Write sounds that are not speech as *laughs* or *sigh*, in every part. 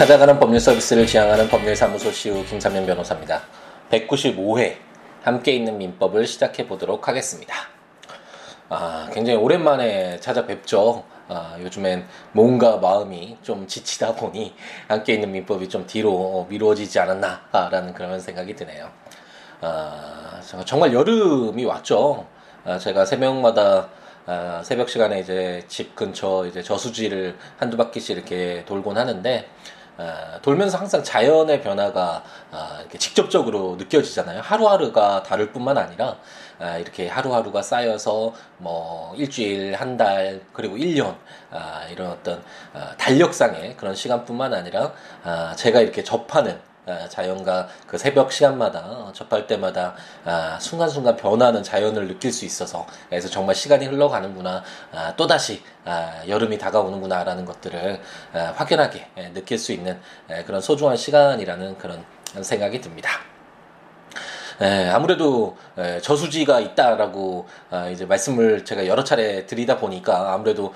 찾아가는 법률 서비스를 지향하는 법률사무소 시우 김삼현 변호사입니다. 195회 함께 있는 민법을 시작해 보도록 하겠습니다. 아, 굉장히 오랜만에 찾아뵙죠. 아, 요즘엔 뭔가 마음이 좀 지치다 보니 함께 있는 민법이 좀 뒤로 미루어지지 않았나라는 그런 생각이 드네요. 아, 정말 여름이 왔죠. 아, 제가 새벽마다 아, 새벽 시간에 이제 집 근처 이제 저수지를 한두 바퀴씩 이렇게 돌곤 하는데 아, 돌면서 항상 자연의 변화가 아, 이렇게 직접적으로 느껴지잖아요. 하루하루가 다를 뿐만 아니라 아, 이렇게 하루하루가 쌓여서 뭐 일주일, 한 달, 그리고 1년 이런 어떤 달력상의 그런 시간뿐만 아니라 제가 이렇게 접하는 아, 자연과 그 새벽 시간마다 접할 때마다 아, 순간순간 변하는 자연을 느낄 수 있어서 그래서 정말 시간이 흘러가는구나 아, 또다시 여름이 다가오는구나라는 것들을 확연하게 느낄 수 있는 그런 소중한 시간이라는 그런 생각이 듭니다. 아무래도 저수지가 있다라고 이제 말씀을 제가 여러 차례 드리다 보니까 아무래도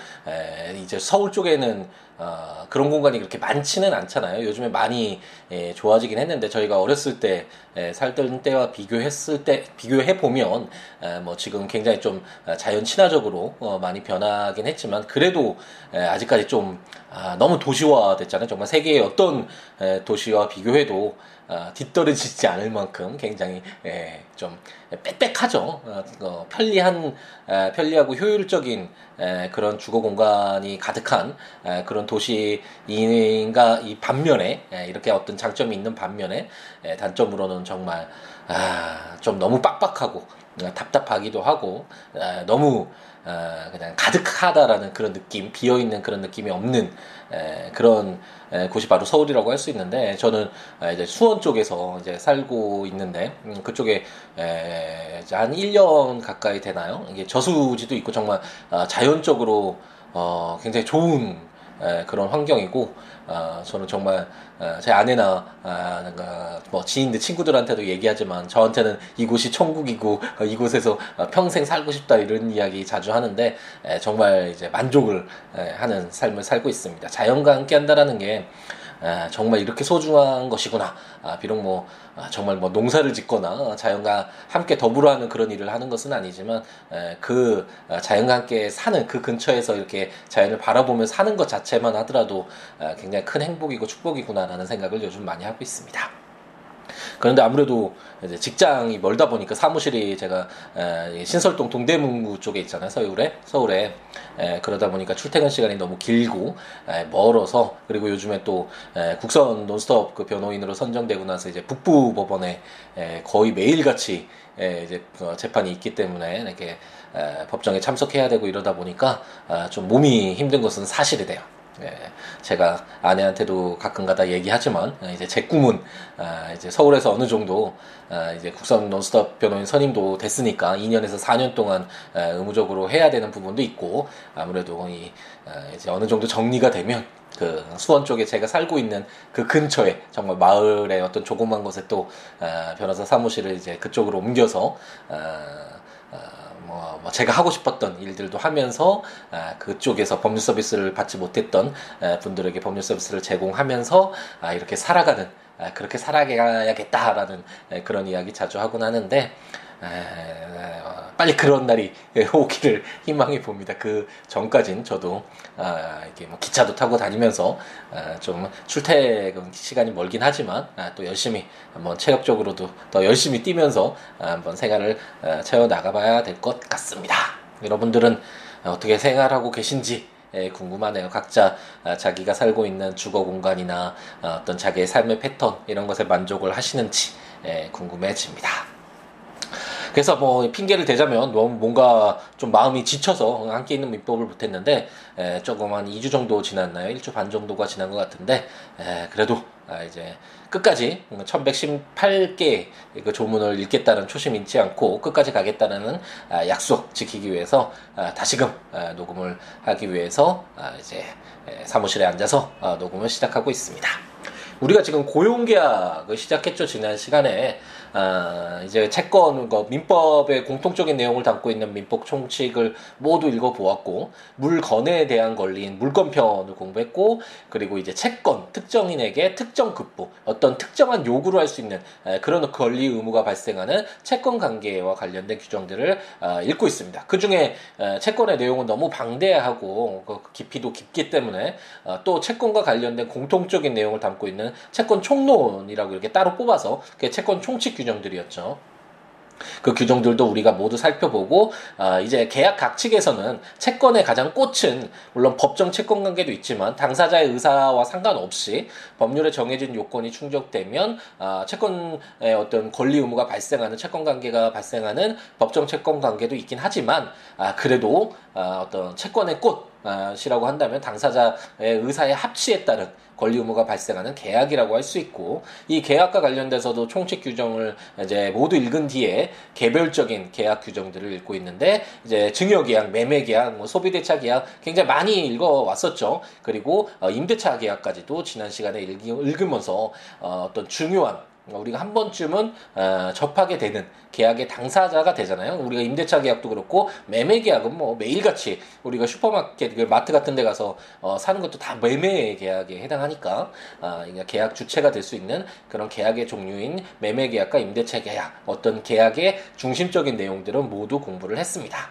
이제 서울 쪽에는 어, 그런 공간이 그렇게 많지는 않잖아요. 요즘에 많이 예, 좋아지긴 했는데 저희가 어렸을 때 예, 살던 때와 비교했을 때 비교해 보면 예, 뭐 지금 굉장히 좀 자연 친화적으로 어, 많이 변하긴 했지만 그래도 예, 아직까지 좀 아, 너무 도시화됐잖아요. 정말 세계의 어떤 예, 도시와 비교해도 어, 뒤떨어지지 않을 만큼 굉장히 예, 좀 빽빽하죠. 어, 어, 편리한 에, 편리하고 효율적인 에, 그런 주거 공간이 가득한 에, 그런 도시인가 이 반면에 에, 이렇게 어떤 장점이 있는 반면에 에, 단점으로는 정말 아, 좀 너무 빡빡하고 어, 답답하기도 하고 에, 너무 어, 그냥 가득하다라는 그런 느낌, 비어 있는 그런 느낌이 없는 에, 그런 에, 곳이 바로 서울이라고 할 수 있는데 저는 에, 이제 수원 쪽에서 이제 살고 있는데 음, 그쪽에 에, 한 1년 가까이 되나요? 이게 저수지도 있고 정말 어, 자연적으로 어, 굉장히 좋은 에, 그런 환경이고 어, 저는 정말 어, 제 아내나 아, 뭐 지인들 친구들한테도 얘기하지만 저한테는 이곳이 천국이고 어, 이곳에서 어, 평생 살고 싶다 이런 이야기 자주 하는데 에, 정말 이제 만족을 에, 하는 삶을 살고 있습니다. 자연과 함께 한다라는 게 아, 정말 이렇게 소중한 것이구나. 아, 비록 뭐 아, 정말 뭐 농사를 짓거나 자연과 함께 더불어 하는 그런 일을 하는 것은 아니지만 에, 그 아, 자연과 함께 사는 그 근처에서 이렇게 자연을 바라보며 사는 것 자체만 하더라도 아, 굉장히 큰 행복이고 축복이구나라는 생각을 요즘 많이 하고 있습니다. 그런데 아무래도 이제 직장이 멀다 보니까 사무실이 제가 에, 신설동 동대문구 쪽에 있잖아요 서울에 서울에 에, 그러다 보니까 출퇴근 시간이 너무 길고 에, 멀어서 그리고 요즘에 또 에, 국선 논스톱 그 변호인으로 선정되고 나서 이제 북부 법원에 에, 거의 매일 같이 에, 이제 어, 재판이 있기 때문에 이렇게 에, 법정에 참석해야 되고 이러다 보니까 아, 좀 몸이 힘든 것은 사실이 돼요. 예, 제가 아내한테도 가끔가다 얘기하지만 어, 이제 제 꿈은 아, 이제 서울에서 어느 정도 아, 이제 국선 논스톱 변호인 선임도 됐으니까 2년에서 4년 동안 아, 의무적으로 해야 되는 부분도 있고 아무래도 이 아, 이제 어느 정도 정리가 되면 그 수원 쪽에 제가 살고 있는 그 근처에 정말 마을의 어떤 조그만 곳에 또 아, 변호사 사무실을 이제 그쪽으로 옮겨서 아, 뭐, 뭐 제가 하고 싶었던 일들도 하면서 아, 그쪽에서 법률 서비스를 받지 못했던 아, 분들에게 법률 서비스를 제공하면서 아, 이렇게 살아가는 아, 그렇게 살아가야겠다라는 아, 그런 이야기 자주 하곤 하는데 아, 빨리 그런 날이 *laughs* 오기를 희망해 봅니다. 그 전까진 저도 아, 이렇게 뭐 기차도 타고 다니면서 아, 좀 출퇴근 시간이 멀긴 하지만 아, 또 열심히 한번 체력적으로도 더 열심히 뛰면서 아, 한번 생활을 아, 채워 나가봐야 될 것 같습니다. 여러분들은 어떻게 생활하고 계신지 예, 궁금하네요. 각자 아, 자기가 살고 있는 주거 공간이나 아, 어떤 자기의 삶의 패턴 이런 것에 만족을 하시는지 예, 궁금해집니다. 그래서 뭐 핑계를 대자면 너무 뭔가 좀 마음이 지쳐서 함께 있는 민법을 못했는데 에, 조금 한 2주 정도 지났나요? 1주 반 정도가 지난 것 같은데 에, 그래도 아, 이제 끝까지 1118개 그 조문을 읽겠다는 초심 잃지 않고 끝까지 가겠다는 아, 약속 지키기 위해서 아, 다시금 아, 녹음을 하기 위해서 아, 이제 사무실에 앉아서 아, 녹음을 시작하고 있습니다. 우리가 지금 고용계약을 시작했죠 지난 시간에 아, 이제 채권, 그 민법의 공통적인 내용을 담고 있는 민법 총칙을 모두 읽어보았고, 물건에 대한 권리인 물건편을 공부했고, 그리고 이제 채권, 특정인에게 특정 급부, 어떤 특정한 요구를 할 수 있는 그런 권리 의무가 발생하는 채권 관계와 관련된 규정들을 아, 읽고 있습니다. 그 중에 채권의 내용은 너무 방대하고 그 깊이도 깊기 때문에 아, 또 채권과 관련된 공통적인 내용을 담고 있는 채권 총론이라고 이렇게 따로 뽑아서 그 채권 총칙 규정 들이었죠. 그 규정들도 우리가 모두 살펴보고 어, 이제 계약 각 측에서는 채권의 가장 꽃은 물론 법정 채권 관계도 있지만 당사자의 의사와 상관없이 법률에 정해진 요건이 충족되면 어, 채권의 어떤 권리 의무가 발생하는 채권 관계가 발생하는 법정 채권 관계도 있긴 하지만 아, 그래도 어, 어떤 채권의 꽃이라고 한다면 당사자의 의사의 합치에 따른 권리 의무가 발생하는 계약이라고 할 수 있고 이 계약과 관련돼서도 총칙 규정을 이제 모두 읽은 뒤에 개별적인 계약 규정들을 읽고 있는데 이제 증여 계약, 매매 계약, 뭐 소비 대차 계약 굉장히 많이 읽어 왔었죠. 그리고 어, 임대차 계약까지도 지난 시간에 읽, 읽으면서 어, 어떤 중요한 우리가 한 번쯤은 어, 접하게 되는 계약의 당사자가 되잖아요. 우리가 임대차 계약도 그렇고 매매 계약은 뭐 매일같이 우리가 슈퍼마켓, 그 마트 같은 데 가서 어, 사는 것도 다 매매 계약에 해당하니까 어, 계약 주체가 될 수 있는 그런 계약의 종류인 매매 계약과 임대차 계약 어떤 계약의 중심적인 내용들은 모두 공부를 했습니다.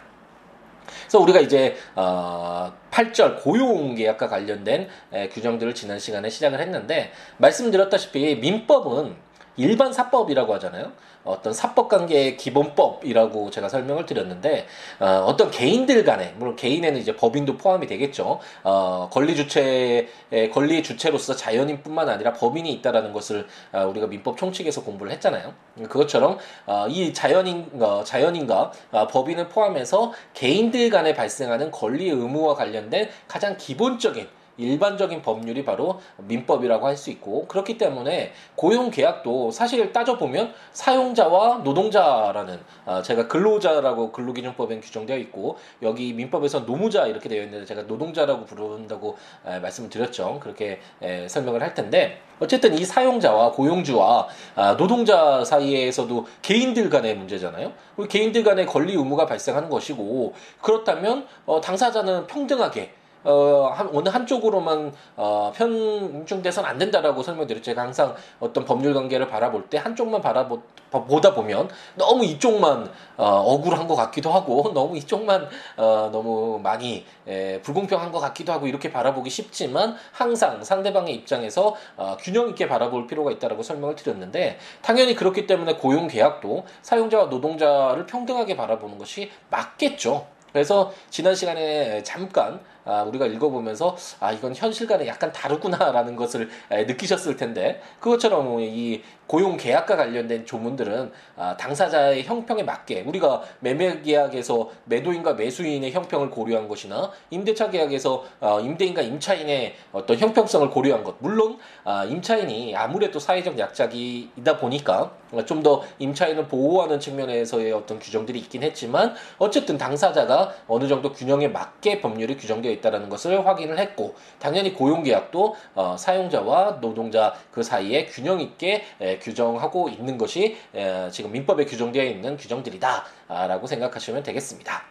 그래서 우리가 이제 어 8절 고용 계약과 관련된 에, 규정들을 지난 시간에 시작을 했는데 말씀드렸다시피 민법은 일반 사법이라고 하잖아요. 어떤 사법 관계의 기본법이라고 제가 설명을 드렸는데 어, 떤 개인들 간에 물론 개인에는 이제 법인도 포함이 되겠죠. 어, 권리 주체의 권리의 주체로서 자연인뿐만 아니라 법인이 있다라는 것을 어, 우리가 민법 총칙에서 공부를 했잖아요. 그것처럼 어, 이 자연인 어, 자연인과 어, 법인을 포함해서 개인들 간에 발생하는 권리 의무와 관련된 가장 기본적인 일반적인 법률이 바로 민법이라고 할 수 있고 그렇기 때문에 고용 계약도 사실 따져 보면 사용자와 노동자라는 아, 제가 근로자라고 근로기준법에 규정되어 있고 여기 민법에서 노무자 이렇게 되어 있는데 제가 노동자라고 부른다고 에, 말씀을 드렸죠. 그렇게 에, 설명을 할 텐데 어쨌든 이 사용자와 고용주와 아, 노동자 사이에서도 개인들 간의 문제잖아요. 개인들 간의 권리 의무가 발생하는 것이고 그렇다면 어, 당사자는 평등하게 어, 한, 어느 한쪽으로만 어, 편중돼서는 안 된다라고 설명드렸죠. 제가 항상 어떤 법률 관계를 바라볼 때 한쪽만 바라보다 보면 너무 이쪽만 어, 억울한 것 같기도 하고 *laughs* 너무 이쪽만 어, 너무 많이 에, 불공평한 것 같기도 하고 이렇게 바라보기 쉽지만 항상 상대방의 입장에서 어, 균형 있게 바라볼 필요가 있다라고 설명을 드렸는데 당연히 그렇기 때문에 고용 계약도 사용자와 노동자를 평등하게 바라보는 것이 맞겠죠. 그래서 지난 시간에 잠깐 아, 우리가 읽어보면서 아 이건 현실과는 약간 다르구나라는 것을 에, 느끼셨을 텐데 그것처럼 이 고용 계약과 관련된 조문들은 아, 당사자의 형평에 맞게 우리가 매매 계약에서 매도인과 매수인의 형평을 고려한 것이나 임대차 계약에서 어, 임대인과 임차인의 어떤 형평성을 고려한 것. 물론 아, 임차인이 아무래도 사회적 약자이다 보니까 좀 더 임차인을 보호하는 측면에서의 어떤 규정들이 있긴 했지만 어쨌든 당사자가 어느 정도 균형에 맞게 법률이 규정되어 있다는 것을 확인을 했고 당연히 고용 계약도 어, 사용자와 노동자 그 사이에 균형 있게 에, 규정하고 있는 것이 에, 지금 민법에 규정되어 있는 규정들이다라고 생각하시면 되겠습니다.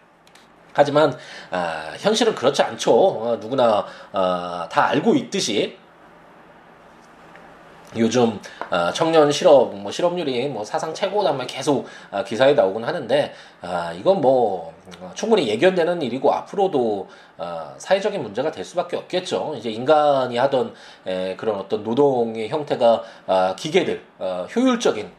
하지만 아, 현실은 그렇지 않죠. 어, 누구나 어, 다 알고 있듯이 요즘 어, 청년 실업 뭐 실업률이 뭐 사상 최고다만 계속 어, 기사에 나오곤 하는데 아, 이건 뭐 어, 충분히 예견되는 일이고 앞으로도 사회적인 문제가 될 수밖에 없겠죠. 이제 인간이 하던 그런 어떤 노동의 형태가 아, 기계들 효율적인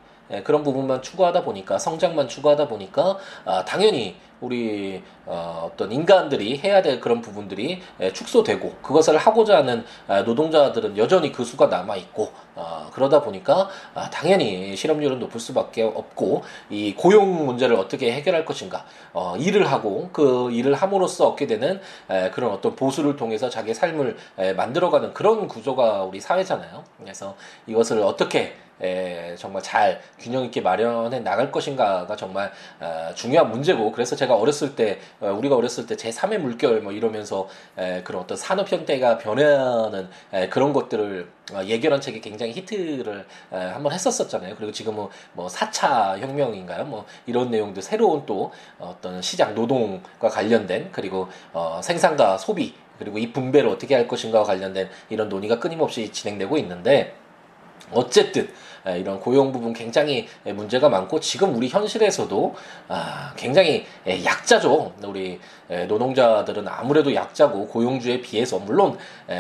그런 부분만 추구하다 보니까 성장만 추구하다 보니까 아, 당연히 우리 어, 어떤 인간들이 해야 될 그런 부분들이 축소되고 그것을 하고자 하는 노동자들은 여전히 그 수가 남아 있고 어, 그러다 보니까 아, 당연히 실업률은 높을 수밖에 없고 이 고용 문제를 어떻게 해결할 것인가 어, 일을 하고 그 일을 함으로써 얻게 되는 그런 어떤 보수를 통해서 자기 삶을 만들어가는 그런 구조가 우리 사회잖아요. 그래서 이것을 어떻게 에, 정말 잘 균형 있게 마련해 나갈 것인가가 정말 어, 중요한 문제고 그래서 제가 어렸을 때 어, 우리가 어렸을 때 제3의 물결 뭐 이러면서 에, 그런 어떤 산업 형태가 변하는 에, 그런 것들을 어, 예견한 책이 굉장히 히트를 에, 한번 했었었잖아요. 그리고 지금은 뭐 4차 혁명인가요? 뭐 이런 내용들 새로운 또 어떤 시장 노동과 관련된 그리고 어, 생산과 소비 그리고 이 분배를 어떻게 할 것인가와 관련된 이런 논의가 끊임없이 진행되고 있는데 어쨌든 이런 고용 부분 굉장히 문제가 많고 지금 우리 현실에서도 아, 굉장히 약자죠. 우리 노동자들은 아무래도 약자고 고용주에 비해서 물론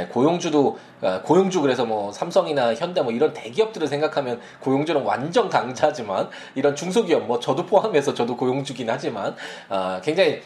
고용주도 아, 고용주 그래서 뭐 삼성이나 현대 뭐 이런 대기업들을 생각하면 고용주는 완전 강자지만 이런 중소기업 뭐 저도 포함해서 저도 고용주긴 하지만 아, 굉장히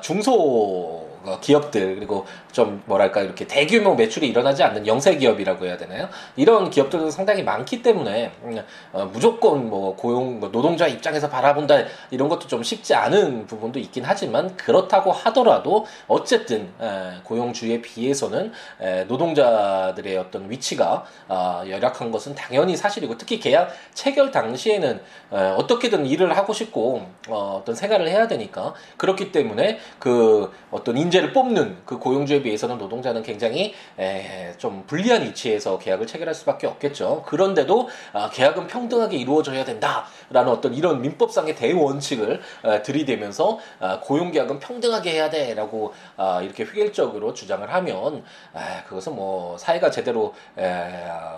중소 어, 기업들 그리고 좀 뭐랄까 이렇게 대규모 매출이 일어나지 않는 영세 기업이라고 해야 되나요? 이런 기업들도 상당히 많기 때문에 음, 어, 무조건 뭐 고용 뭐 노동자 입장에서 바라본다 이런 것도 좀 쉽지 않은 부분도 있긴 하지만 그렇다고 하더라도 어쨌든 에, 고용주에 비해서는 에, 노동자들의 어떤 위치가 아, 열악한 것은 당연히 사실이고 특히 계약 체결 당시에는 에, 어떻게든 일을 하고 싶고 어, 어떤 생활을 해야 되니까 그렇기 때문에 그 어떤 인 인재를 뽑는 그 고용주에 비해서는 노동자는 굉장히 에, 좀 불리한 위치에서 계약을 체결할 수밖에 없겠죠. 그런데도 아, 계약은 평등하게 이루어져야 된다라는 어떤 이런 민법상의 대원칙을 에, 들이대면서 아, 고용계약은 평등하게 해야 돼라고 아, 이렇게 획일적으로 주장을 하면 아, 그것은 뭐 사회가 제대로 에,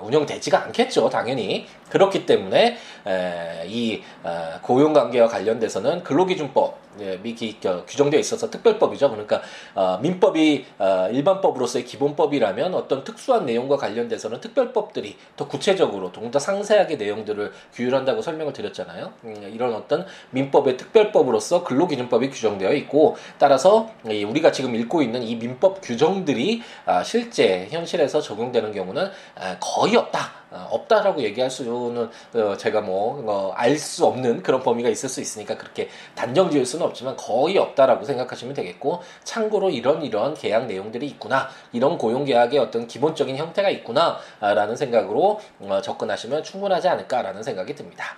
운영되지가 않겠죠. 당연히 그렇기 때문에 에, 이 아, 고용관계와 관련돼서는 근로기준법 예, 미 기 규정되어 있어서 특별법이죠. 그러니까 어, 민법이 어, 일반법으로서의 기본법이라면 어떤 특수한 내용과 관련돼서는 특별법들이 더 구체적으로 동더 상세하게 내용들을 규율한다고 설명을 드렸잖아요. 음, 이런 어떤 민법의 특별법으로서 근로기준법이 규정되어 있고 따라서 우리가 지금 읽고 있는 이 민법 규정들이 아, 실제 현실에서 적용되는 경우는 아, 거의 없다. 어, 없다라고 얘기할 수는 어, 제가 뭐 알수 어, 없는 그런 범위가 있을 수 있으니까 그렇게 단정 지을 수는 없지만 거의 없다라고 생각하시면 되겠고 참고로 이런 이런 계약 내용들이 있구나 이런 고용 계약의 어떤 기본적인 형태가 있구나라는 생각으로 접근하시면 충분하지 않을까라는 생각이 듭니다.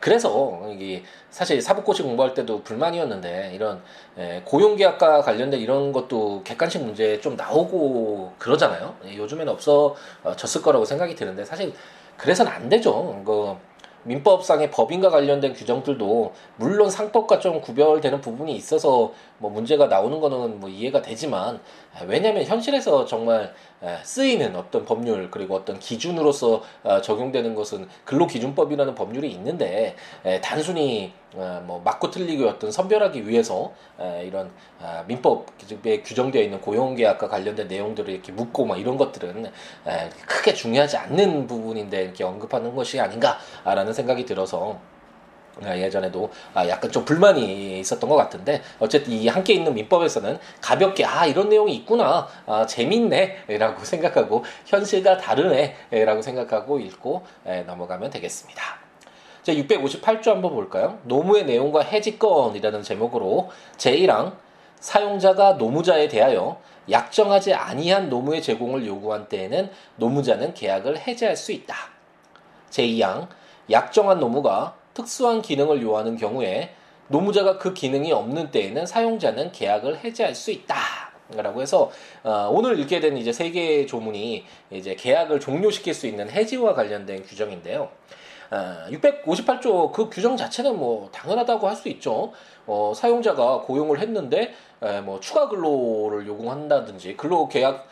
그래서 이게 사실 사법고시 공부할 때도 불만이었는데 이런 예, 고용계약과 관련된 이런 것도 객관식 문제 좀 나오고 그러잖아요. 예, 요즘에는 없어졌을 거라고 생각이 드는데 사실 그래서는 안 되죠. 그 민법상의 법인과 관련된 규정들도 물론 상법과 좀 구별되는 부분이 있어서 뭐 문제가 나오는 거는 뭐 이해가 되지만 왜냐하면 현실에서 정말 쓰이는 어떤 법률 그리고 어떤 기준으로서 어, 적용되는 것은 근로기준법이라는 법률이 있는데 단순히 어, 뭐 맞고 틀리고 어떤 선별하기 위해서 이런 아, 민법에 규정되어 있는 고용계약과 관련된 내용들을 이렇게 묻고 막 이런 것들은 크게 중요하지 않는 부분인데 이렇게 언급하는 것이 아닌가라는 생각이 들어서 아, 예전에도 아, 약간 좀 불만이 있었던 것 같은데 어쨌든 이 함께 있는 민법에서는 가볍게 아 이런 내용이 있구나 아, 재밌네라고 *laughs* 생각하고 현실과 다르네라고 생각하고 읽고 넘어가면 되겠습니다. 자 658조 한번 볼까요? 노무의 내용과 해지건이라는 제목으로 제1항 사용자가 노무자에 대하여 약정하지 아니한 노무의 제공을 요구한 때에는 노무자는 계약을 해지할 수 있다. 제2항 약정한 노무가 특수한 기능을 요하는 경우에 노무자가 그 기능이 없는 때에는 사용자는 계약을 해지할 수 있다. 라고 해서 어, 오늘 읽게 된 이제 세 개의 조문이 이제 계약을 종료시킬 수 있는 해지와 관련된 규정인데요. 어, 658조 그 규정 자체는 뭐 당연하다고 할 수 있죠. 어, 사용자가 고용을 했는데 에, 뭐 추가 근로를 요구한다든지 근로 계약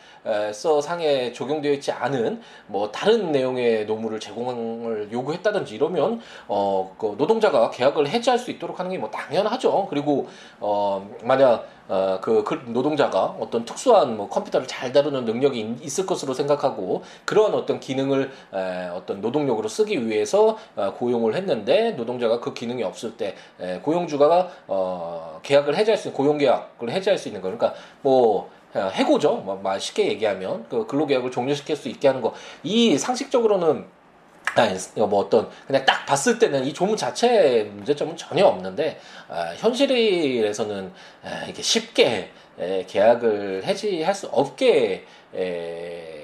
서 상에 적용되어 있지 않은 뭐 다른 내용의 노무를 제공을 요구했다든지 이러면 어 그 노동자가 계약을 해지할 수 있도록 하는 게 뭐 당연하죠. 그리고 어 만약 어, 그, 그 노동자가 어떤 특수한 뭐 컴퓨터를 잘 다루는 능력이 있을 것으로 생각하고 그런 어떤 기능을 에, 어떤 노동력으로 쓰기 위해서 어, 고용을 했는데 노동자가 그 기능이 없을 때 에, 고용주가 어, 계약을 해지할 수 있는 고용 계약을 해지할 수 있는 거 그러니까 뭐 어, 해고죠. 뭐, 쉽게 얘기하면 그 근로계약을 종료시킬 수 있게 하는 거. 이 상식적으로는 아니, 뭐 어떤 그냥 딱 봤을 때는 이 조문 자체의 문제점은 전혀 없는데 아, 현실에서는 아, 이게 쉽게 에, 계약을 해지할 수 없게 에,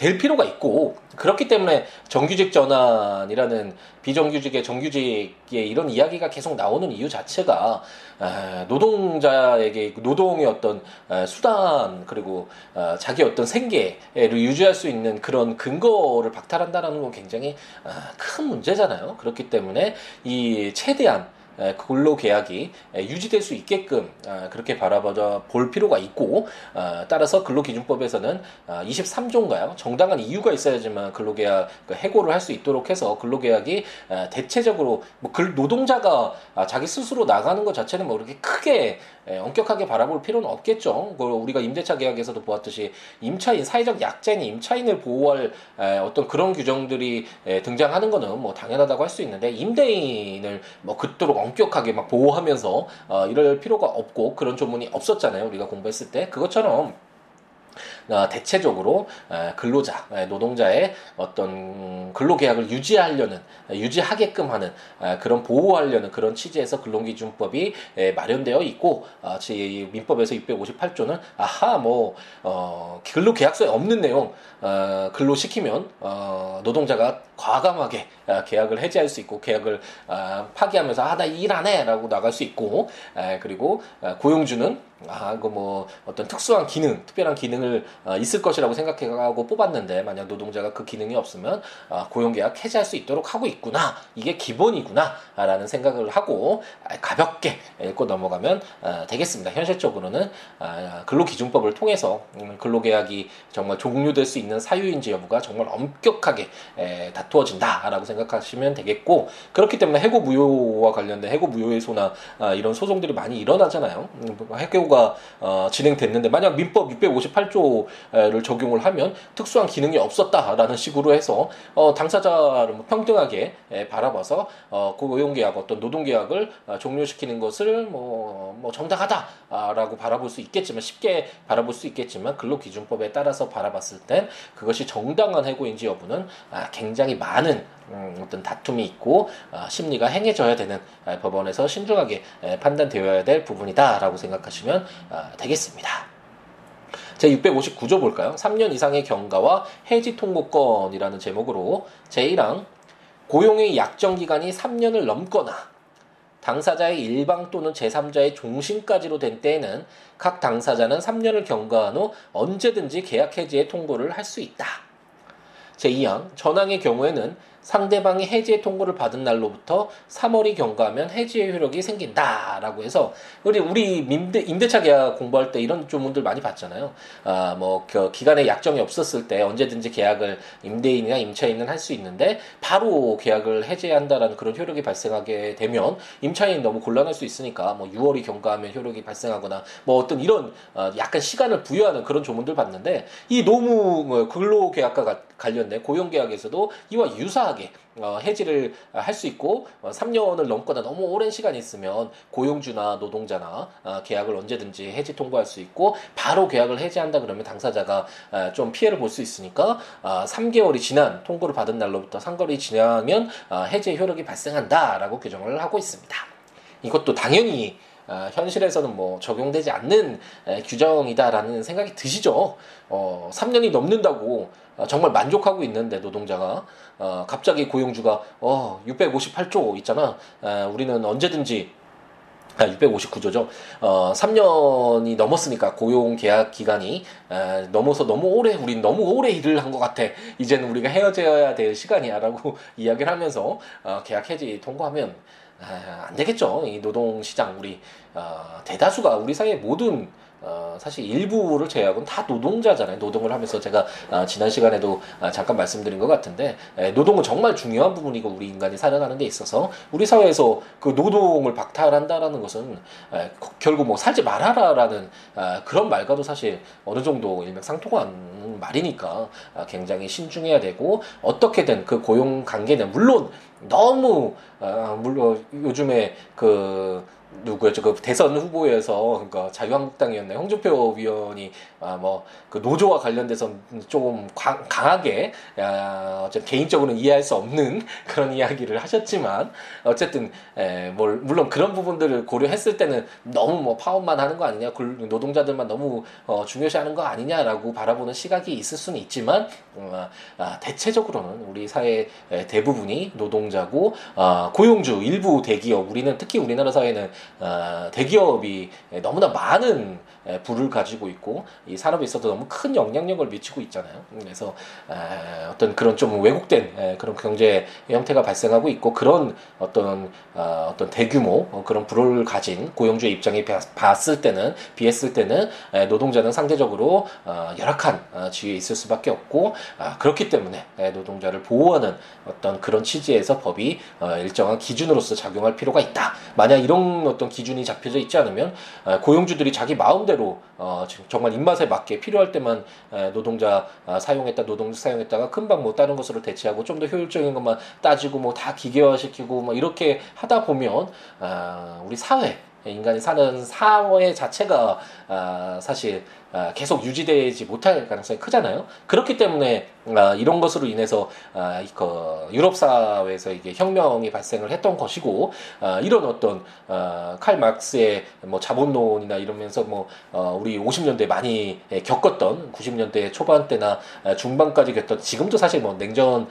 될 필요가 있고 그렇기 때문에 정규직 전환이라는 비정규직의 정규직의 이런 이야기가 계속 나오는 이유 자체가 노동자에게 노동의 어떤 수단 그리고 어, 자기 어떤 생계를 유지할 수 있는 그런 근거를 박탈한다라는 건 굉장히 큰 문제잖아요. 그렇기 때문에 이 최대한 근로 계약이 유지될 수 있게끔 아, 그렇게 바라봐 볼 필요가 있고 아, 따라서 근로기준법에서는 23조인가요? 아, 정당한 이유가 있어야지만 근로계약 그 해고를 할 수 있도록 해서 근로계약이 대체적으로 뭐 노동자가 자기 스스로 나가는 것 자체는 뭐 그렇게 크게 엄격하게 바라볼 필요는 없겠죠. 우리가 임대차 계약에서도 보았듯이 임차인 사회적 약자인 임차인을 보호할 어떤 그런 규정들이 등장하는 거는 뭐 당연하다고 할 수 있는데 임대인을 뭐 그토록 엄격하게 막 보호하면서 어, 이럴 필요가 없고 그런 조문이 없었잖아요. 우리가 공부했을 때 그것처럼 어, 대체적으로 근로자, 노동자의 어떤 근로계약을 유지하려는, 유지하게끔 하는 그런 보호하려는 그런 취지에서 근로기준법이 마련되어 있고, 어, 제 민법에서 658조는 아하 뭐 어, 근로계약서에 없는 내용 근로시키면 노동자가 과감하게 계약을 해지할 수 있고 계약을 파기하면서 아 나 일 안 해라고 나갈 수 있고 그리고 고용주는 아, 이거 뭐 어떤 특수한 기능, 특별한 기능을 어, 있을 것이라고 생각해가고 뽑았는데 만약 노동자가 그 기능이 없으면 어, 고용계약 해지할 수 있도록 하고 있구나. 이게 기본이구나라는 생각을 하고 가볍게 읽고 넘어가면 어, 되겠습니다. 현실적으로는 어, 근로기준법을 통해서 음, 근로계약이 정말 종료될 수 있는 사유인지 여부가 정말 엄격하게 에, 다투어진다라고 생각하시면 되겠고 그렇기 때문에 해고 무효와 관련된 해고 무효의 소나 아, 이런 소송들이 많이 일어나잖아요. 음, 해고 제도가 어, 진행됐는데 만약 민법 658조를 적용을 하면 특수한 기능이 없었다라는 식으로 해서 어, 당사자를 뭐 평등하게 에, 바라봐서 어, 고용계약 어떤 노동계약을 어, 종료시키는 것을 뭐, 뭐 정당하다라고 바라볼 수 있겠지만 쉽게 바라볼 수 있겠지만 근로기준법에 따라서 바라봤을 땐 그것이 정당한 해고인지 여부는 아, 굉장히 많은 음, 어떤 다툼이 있고 어, 심리가 행해져야 되는 아, 법원에서 신중하게 판단되어야 될 부분이다라고 생각하시면 아, 되겠습니다. 제 659조 볼까요? 3년 이상의 경과와 해지 통고권이라는 제목으로 제1항 고용의 약정 기간이 3년을 넘거나 당사자의 일방 또는 제3자의 종신까지로 된 때에는 각 당사자는 3년을 경과한 후 언제든지 계약 해지의 통고를 할 수 있다. 제2항 전항의 경우에는 상대방이 해지의 통보를 받은 날로부터 3월이 경과하면 해지의 효력이 생긴다라고 해서 우리 우리 임대, 임대차 계약 공부할 때 이런 조문들 많이 봤잖아요. 아뭐 기간에 약정이 없었을 때 언제든지 계약을 임대인이나 임차인은 할 수 있는데 바로 계약을 해제한다라는 그런 효력이 발생하게 되면 임차인 너무 곤란할 수 있으니까 뭐 6월이 경과하면 효력이 발생하거나 뭐 어떤 이런 어 약간 시간을 부여하는 그런 조문들 봤는데 이 노무 뭐 근로계약과 관련된 고용계약에서도 이와 유사 하게 어, 해지를 할 수 있고 어, 3년을 넘거나 너무 오랜 시간이 있으면 고용주나 노동자나 어, 계약을 언제든지 해지 통보할 수 있고 바로 계약을 해지한다 그러면 당사자가 어, 좀 피해를 볼 수 있으니까 어, 3개월이 지난 통보를 받은 날로부터 3개월이 지나면 어, 해지의 효력이 발생한다라고 규정을 하고 있습니다. 이것도 당연히 어, 현실에서는 뭐 적용되지 않는 에, 규정이다라는 생각이 드시죠. 어, 3년이 넘는다고 어, 정말 만족하고 있는데 노동자가 어, 갑자기 고용주가 어, 658조 있잖아. 에, 우리는 언제든지 아, 659조죠. 어, 3년이 넘었으니까 고용 계약 기간이 에, 넘어서 너무 오래 우린 너무 오래 일을 한 것 같아. 이제는 우리가 헤어져야 될 시간이야라고 *laughs* 이야기를 하면서 어, 계약 해지 통과하면 아, 안 되겠죠. 이 노동 시장 우리 어, 대다수가 우리 사회 모든 어, 사실 일부를 제외하고는 다 노동자잖아요. 노동을 하면서 제가 어, 지난 시간에도 어, 잠깐 말씀드린 것 같은데 에, 노동은 정말 중요한 부분이고 우리 인간이 살아가는 데 있어서 우리 사회에서 그 노동을 박탈한다라는 것은 에, 결국 뭐 살지 말아라라는 아, 그런 말과도 사실 어느 정도 일맥상통한 말이니까 아, 굉장히 신중해야 되고 어떻게든 그 고용 관계는 물론 너무 어, 물론 요즘에 그 누구였죠? 그 대선 후보에서 그러니까 자유한국당이었나요? 홍준표 위원이 아 뭐 그 노조와 관련돼서 조금 강, 하게 아, 어쨌든 개인적으로는 이해할 수 없는 *laughs* 그런 이야기를 하셨지만 어쨌든 에, 뭘 물론 그런 부분들을 고려했을 때는 너무 뭐 파업만 하는 거 아니냐, 노동자들만 너무 어, 중요시하는 거 아니냐라고 바라보는 시각이 있을 수는 있지만 어, 아, 대체적으로는 우리 사회 대부분이 노동자고 아, 고용주 일부 대기업 우리는 특히 우리나라 사회는 어, 대기업이 너무나 많은 부를 가지고 있고 이 산업에 있어서 너무 큰 영향력을 미치고 있잖아요. 그래서 어떤 그런 좀 왜곡된 그런 경제 형태가 발생하고 있고 그런 어떤 어, 어떤 대규모 어, 그런 부를 가진 고용주의 입장에 봤을 때는 비했을 때는 노동자는 상대적으로 열악한 지위에 있을 수밖에 없고 아, 그렇기 때문에 노동자를 보호하는 어떤 그런 취지에서 법이 일정한 기준으로서 작용할 필요가 있다. 만약 이런 어떤 기준이 잡혀져 있지 않으면 고용주들이 자기 마음대로 어, 정말 입맛에 맞게 필요할 때만 노동자 아, 사용했다 노동자 사용했다가 금방 뭐 다른 것으로 대체하고 좀 더 효율적인 것만 따지고 뭐 다 기계화시키고 뭐 이렇게 하다 보면 아, 우리 사회 인간이 사는 사회 자체가 아, 사실 아, 계속 유지되지 못할 가능성이 크잖아요. 그렇기 때문에 아, 이런 것으로 인해서 아, 그 유럽 사회에서 이게 혁명이 발생을 했던 것이고 아, 이런 어떤 아, 칼 막스의 뭐 자본론이나 이러면서 뭐 어, 우리 50년대 많이 겪었던 90년대 초반 때나 중반까지 겪던 지금도 사실 뭐 냉전이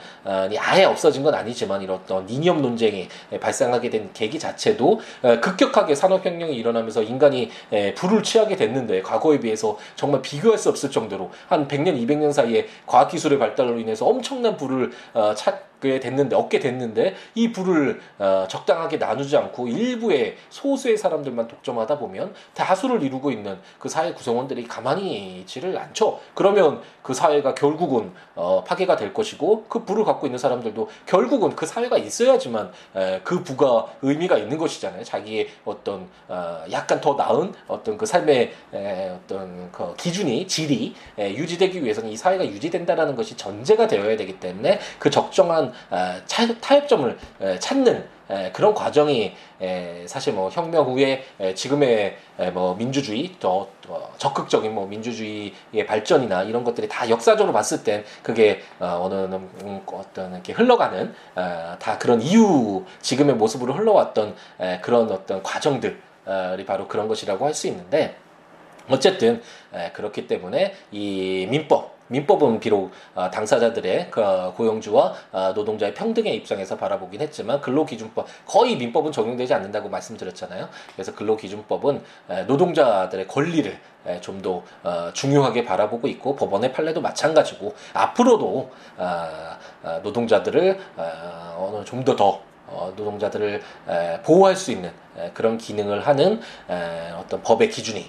아예 없어진 건 아니지만 이런 어떤 이념 논쟁이 발생하게 된 계기 자체도 급격하게 산업혁명이 일어나면서 인간이 불을 취하게 됐는데 과거에 비해서 정말 비교할 수 없을 정도로 한 100년, 200년 사이에 과학기술의 발달로 인해서 엄청난 불을 어, 찾 게 됐는데 얻게 됐는데 이 불을 어, 적당하게 나누지 않고 일부의 소수의 사람들만 독점하다 보면 다수를 이루고 있는 그 사회 구성원들이 가만히 있지를 않죠. 그러면 그 사회가 결국은 어, 파괴가 될 것이고 그 부를 갖고 있는 사람들도 결국은 그 사회가 있어야지만 에, 그 부가 의미가 있는 것이잖아요. 자기의 어떤 어, 약간 더 나은 어떤 그 삶의 에, 어떤 그 기준이 질이 에, 유지되기 위해서는 이 사회가 유지된다라는 것이 전제가 되어야 되기 때문에 그 적정한 어, 차, 타협점을 에, 찾는 그런 과정이 사실 뭐 혁명 후에 지금의 뭐 민주주의 더 적극적인 뭐 민주주의의 발전이나 이런 것들이 다 역사적으로 봤을 땐 그게 어, 어느 음, 어떤 이렇게 흘러가는 어, 다 그런 이유 지금의 모습으로 흘러왔던 그런 어떤 과정들이 바로 그런 것이라고 할 수 있는데 어쨌든 그렇기 때문에 이 민법 민법은 비록 어, 당사자들의 그 고용주와 어, 노동자의 평등의 입장에서 바라보긴 했지만 근로기준법 거의 민법은 적용되지 않는다고 말씀드렸잖아요. 그래서 근로기준법은 노동자들의 권리를 좀더 어, 중요하게 바라보고 있고 법원의 판례도 마찬가지고 앞으로도 노동자들을 어느 좀더 더 노동자들을 보호할 수 있는 그런 기능을 하는 어떤 법의 기준이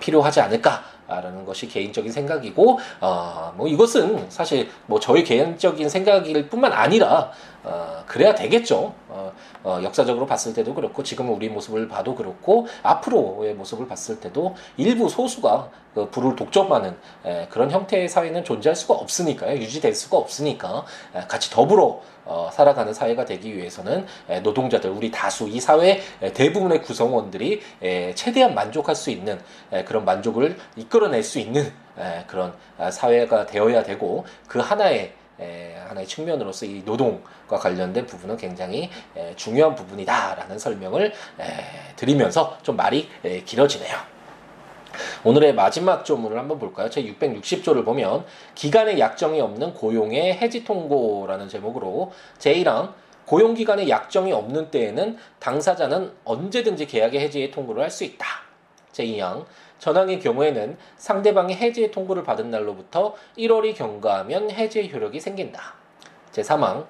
필요하지 않을까 라는 것이 개인적인 생각이고 어, 뭐 이것은 사실 뭐 저희 개인적인 생각일 뿐만 아니라 어, 그래야 되겠죠. 어, 어, 역사적으로 봤을 때도 그렇고 지금 우리 모습을 봐도 그렇고 앞으로의 모습을 봤을 때도 일부 소수가 그 불을 독점하는 에, 그런 형태의 사회는 존재할 수가 없으니까요. 유지될 수가 없으니까 에, 같이 더불어 어, 살아가는 사회가 되기 위해서는 에, 노동자들 우리 다수 이 사회 대부분의 구성원들이 에, 최대한 만족할 수 있는 에, 그런 만족을 이끌어낼 수 있는 에, 그런 아, 사회가 되어야 되고 그 하나의 에, 하나의 측면으로서 이 노동과 관련된 부분은 굉장히 에, 중요한 부분이다라는 설명을 에, 드리면서 좀 말이 에, 길어지네요. 오늘의 마지막 조문을 한번 볼까요? 제 660조를 보면 기간의 약정이 없는 고용의 해지 통고라는 제목으로 제1항 고용기간의 약정이 없는 때에는 당사자는 언제든지 계약의 해지에 통고를 할 수 있다. 제2항 전항의 경우에는 상대방이 해지의 통보를 받은 날로부터 1월이 경과하면 해지의 효력이 생긴다. 제3항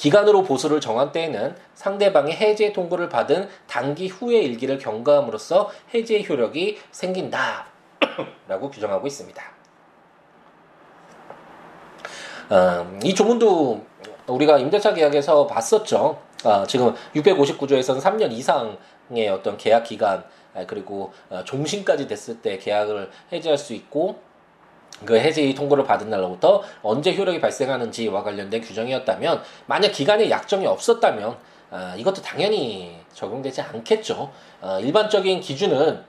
기간으로 보수를 정한 때에는 상대방이 해지의 통보를 받은 단기 후의 일기를 경과함으로써 해지의 효력이 생긴다. *coughs* 라고 규정하고 있습니다. 음, 이 조문도 우리가 임대차 계약에서 봤었죠. 아, 지금 659조에서는 3년 이상의 어떤 계약 기간 아, 그리고 어, 종신까지 됐을 때 계약을 해지할 수 있고 그 해지 통보를 받은 날로부터 언제 효력이 발생하는지와 관련된 규정이었다면 만약 기간에 약정이 없었다면 아, 이것도 당연히 적용되지 않겠죠. 아, 일반적인 기준은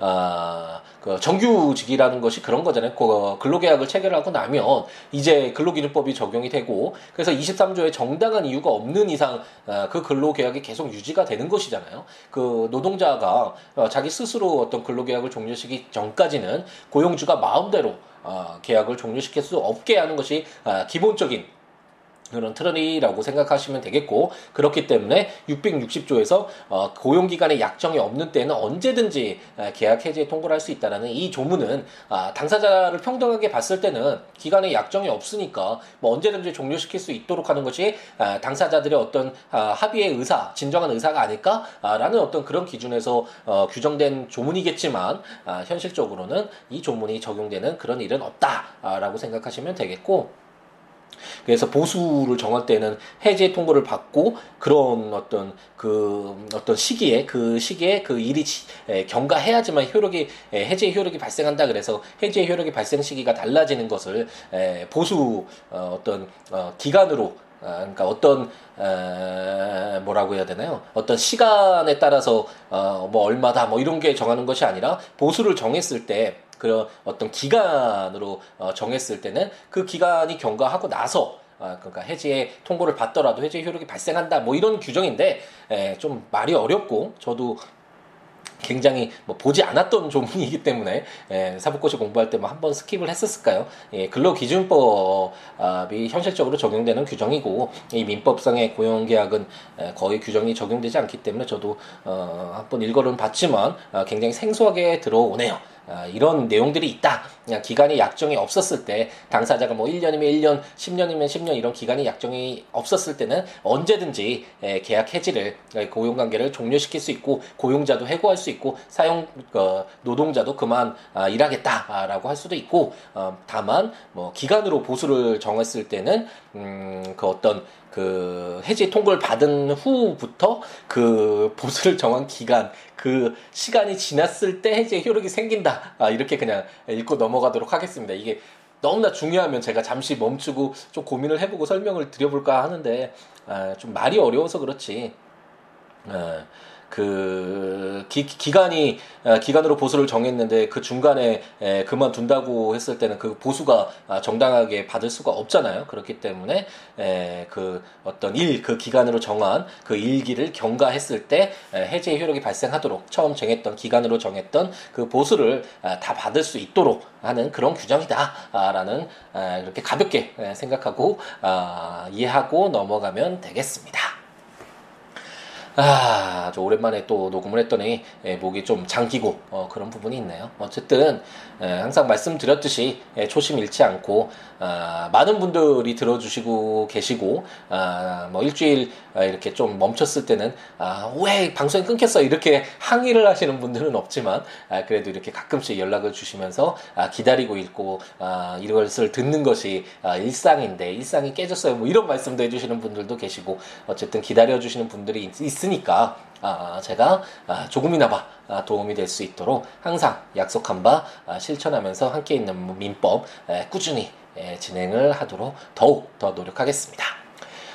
아, 그 정규직이라는 것이 그런 거잖아요. 그 근로계약을 체결하고 나면 이제 근로기준법이 적용이 되고 그래서 23조에 정당한 이유가 없는 이상 아, 그 근로계약이 계속 유지가 되는 것이잖아요. 그 노동자가 어, 자기 스스로 어떤 근로계약을 종료시키기 전까지는 고용주가 마음대로 어, 계약을 종료시킬 수 없게 하는 것이 아, 기본적인 그런 틀이라고 생각하시면 되겠고 그렇기 때문에 660조에서 어, 고용 기간에 약정이 없는 때는 언제든지 어, 계약 해지에 통보를 할 수 있다라는 이 조문은 아, 당사자를 평등하게 봤을 때는 기간에 약정이 없으니까 뭐 언제든지 종료시킬 수 있도록 하는 것이 아, 당사자들의 어떤 아, 합의의 의사, 진정한 의사가 아닐까라는 어떤 그런 기준에서 어, 규정된 조문이겠지만 아, 현실적으로는 이 조문이 적용되는 그런 일은 없다라고 생각하시면 되겠고. 그래서 보수를 정할 때는 해제 통보를 받고 그런 어떤 그 어떤 시기에 그 시기에 그 일이 경과해야지만 효력이 해제 효력이 발생한다 그래서 해제 효력이 발생 시기가 달라지는 것을 보수 어, 어떤 어, 기간으로 아, 그러니까 어떤 에, 뭐라고 해야 되나요? 어떤 시간에 따라서 어, 뭐 얼마다 뭐 이런 게 정하는 것이 아니라 보수를 정했을 때 그런 어떤 기간으로 어, 정했을 때는 그 기간이 경과하고 나서 아, 그러니까 해지의 통보를 받더라도 해지 효력이 발생한다 뭐 이런 규정인데 에, 좀 말이 어렵고 저도 굉장히 뭐 보지 않았던 조문이기 때문에 예, 사법고시 공부할 때 뭐 한 번 skip을 했었을까요? 예, 근로기준법이 현실적으로 적용되는 규정이고 이 민법상의 고용계약은 예, 거의 규정이 적용되지 않기 때문에 저도 어, 한번 읽어는 봤지만 어, 굉장히 생소하게 들어오네요. 아, 이런 내용들이 있다. 그냥 기간이 약정이 없었을 때 당사자가 뭐 1년이면 1년, 10년이면 10년 이런 기간이 약정이 없었을 때는 언제든지 계약 해지를 고용 관계를 종료시킬 수 있고 고용자도 해고할 수 있고 사용 어, 노동자도 그만 아, 일하겠다라고 할 수도 있고 어, 다만 뭐 기간으로 보수를 정했을 때는 음, 그 어떤 그 해지 통보를 받은 후부터 그 보수를 정한 기간 그 시간이 지났을 때 해지의 효력이 생긴다. 아, 이렇게 그냥 읽고 넘어가도록 하겠습니다. 이게 너무나 중요하면 제가 잠시 멈추고 좀 고민을 해보고 설명을 드려볼까 하는데 아, 좀 말이 어려워서 그렇지. 아, 그 기, 기간이 아, 기간으로 보수를 정했는데 그 중간에 에, 그만둔다고 했을 때는 그 보수가 아, 정당하게 받을 수가 없잖아요. 그렇기 때문에 에, 그 어떤 일 그 기간으로 정한 그 일기를 경과했을 때 에, 해제의 효력이 발생하도록 처음 정했던 기간으로 정했던 그 보수를 아, 다 받을 수 있도록 하는 그런 규정이다라는 아, 이렇게 가볍게 생각하고 아, 이해하고 넘어가면 되겠습니다. 아, 저 오랜만에 또 녹음을 했더니 예, 목이 좀 잠기고 어, 그런 부분이 있네요. 어쨌든 예, 항상 말씀드렸듯이 예, 초심 잃지 않고 아, 많은 분들이 들어주시고 계시고 아, 뭐 일주일 아, 이렇게 좀 멈췄을 때는 아, 왜 방송이 끊겼어 이렇게 항의를 하시는 분들은 없지만 아, 그래도 이렇게 가끔씩 연락을 주시면서 아, 기다리고 있고 아, 이것을 듣는 것이 아, 일상인데 일상이 깨졌어요 뭐 이런 말씀도 해주시는 분들도 계시고 어쨌든 기다려 주시는 분들이 있, 있으니까 아, 제가 아, 조금이나마 아, 도움이 될 수 있도록 항상 약속한 바 아, 실천하면서 함께 있는 민법 꾸준히 진행을 하도록 더욱 더 노력하겠습니다.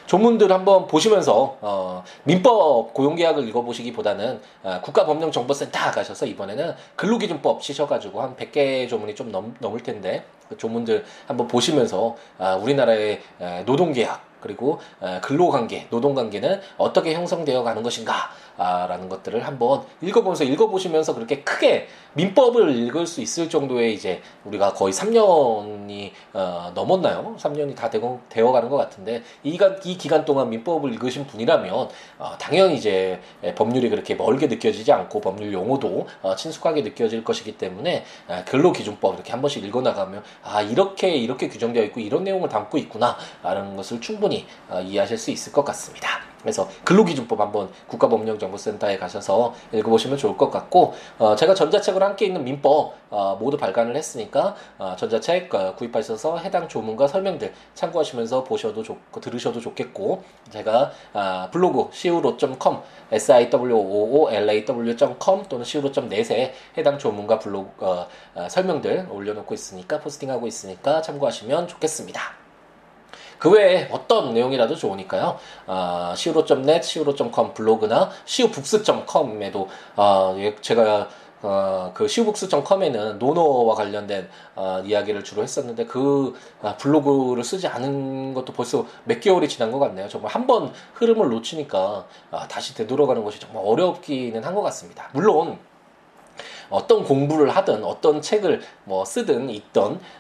조문들 한번 보시면서 어, 민법 고용계약을 읽어보시기보다는 어, 국가법령정보센터 가셔서 이번에는 근로기준법 치셔가지고 한 100개 조문이 좀 넘, 넘을 텐데 그 조문들 한번 보시면서 아, 우리나라의 노동계약 그리고 근로관계, 노동관계는 어떻게 형성되어 가는 것인가? 아, 라는 것들을 한번 읽어보면서 읽어보시면서 그렇게 크게 민법을 읽을 수 있을 정도의 이제 우리가 거의 3년이 어, 넘었나요? 3년이 다 되고, 되어가는 것 같은데 이 이 기간 동안 민법을 읽으신 분이라면 어, 당연히 이제 법률이 그렇게 멀게 느껴지지 않고 법률 용어도 어, 친숙하게 느껴질 것이기 때문에 아, 근로 기준법 이렇게 한 번씩 읽어나가면 아 이렇게 이렇게 규정되어 있고 이런 내용을 담고 있구나 라는 것을 충분히 어, 이해하실 수 있을 것 같습니다. 그래서 근로기준법 한번 국가법령정보센터에 가셔서 읽어보시면 좋을 것 같고 어, 제가 전자책으로 함께 있는 민법 어, 모두 발간을 했으니까 어, 전자책 어, 구입하셔서 해당 조문과 설명들 참고하시면서 보셔도 좋고 들으셔도 좋겠고 제가 아, 블로그 siwo.com siwoolaw.com 또는 siwo.net에 해당 조문과 블로그 어, 어, 설명들 올려놓고 있으니까 포스팅하고 있으니까 참고하시면 좋겠습니다. 그 외에 어떤 내용이라도 좋으니까요. 아, siwo.net, siwo.com 블로그나 siwobooks.com에도 아, 예, 제가 어, 그 시우북스.com에는 노노와 관련된 어, 이야기를 주로 했었는데 그 아, 블로그를 쓰지 않은 것도 벌써 몇 개월이 지난 것 같네요. 정말 한 번 흐름을 놓치니까 아, 다시 되돌아가는 것이 정말 어렵기는 한 것 같습니다. 물론 어떤 공부를 하든 어떤 책을 뭐 쓰든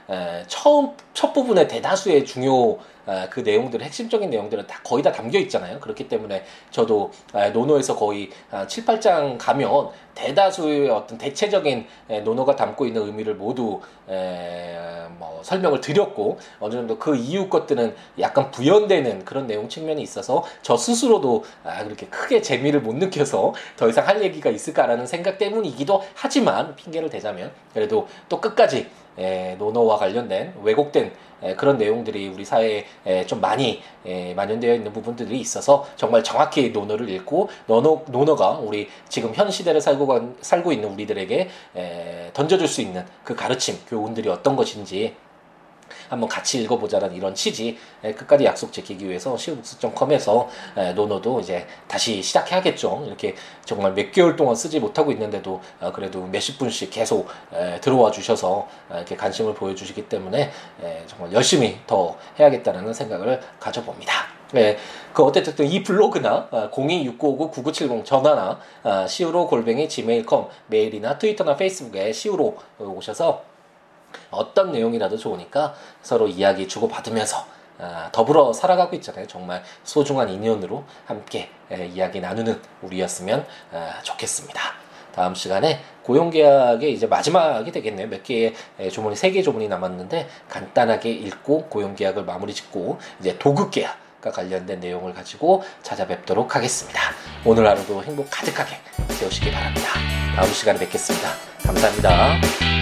에, 처음 첫 부분의 대다수의 중요 아, 그 내용들 핵심적인 내용들은 다 거의 다 담겨 있잖아요. 그렇기 때문에 저도 아, 논어에서 거의 7, 8장 가면 대다수의 어떤 대체적인 논어가 담고 있는 의미를 모두 뭐 설명을 드렸고 어느 정도 그 이후 것들은 약간 부연되는 그런 내용 측면이 있어서 저 스스로도 아, 그렇게 크게 재미를 못 느껴서 더 이상 할 얘기가 있을까라는 생각 때문이기도 하지만 핑계를 대자면 그래도 또 끝까지 에, 논어와 관련된 왜곡된 에, 그런 내용들이 우리 사회에 에, 좀 많이 에, 만연되어 있는 부분들이 있어서 정말 정확히 논어를 읽고 논어, 논어가 우리 지금 현 시대를 살고, 살고 있는 우리들에게 에, 던져줄 수 있는 그 가르침, 교훈들이 어떤 것인지 한번 같이 읽어보자라는 이런 취지 끝까지 약속 지키기 위해서 시우북스.com에서 논어도 이제 다시 시작해야겠죠. 이렇게 정말 몇 개월 동안 쓰지 못하고 있는데도 어, 그래도 몇십 분씩 계속 들어와 주셔서 이렇게 관심을 보여주시기 때문에 정말 열심히 더 해야겠다는 생각을 가져봅니다. 네, 그 어쨌든 이 블로그나 026959-9970 어, 전화나 어, 시우로 골뱅이 gmail.com 메일이나 트위터나 페이스북에 시우로 오셔서 어떤 내용이라도 좋으니까 서로 이야기 주고받으면서 아, 더불어 살아가고 있잖아요. 정말 소중한 인연으로 함께 이야기 나누는 우리였으면 아, 좋겠습니다. 다음 시간에 고용계약의 이제 마지막이 되겠네요. 몇 개의 조문이 세개 조문이 남았는데 간단하게 읽고 고용계약을 마무리 짓고 이제 도급계약과 관련된 내용을 가지고 찾아뵙도록 하겠습니다. 오늘 하루도 행복 가득하게 세우시기 바랍니다. 다음 시간에 뵙겠습니다. 감사합니다.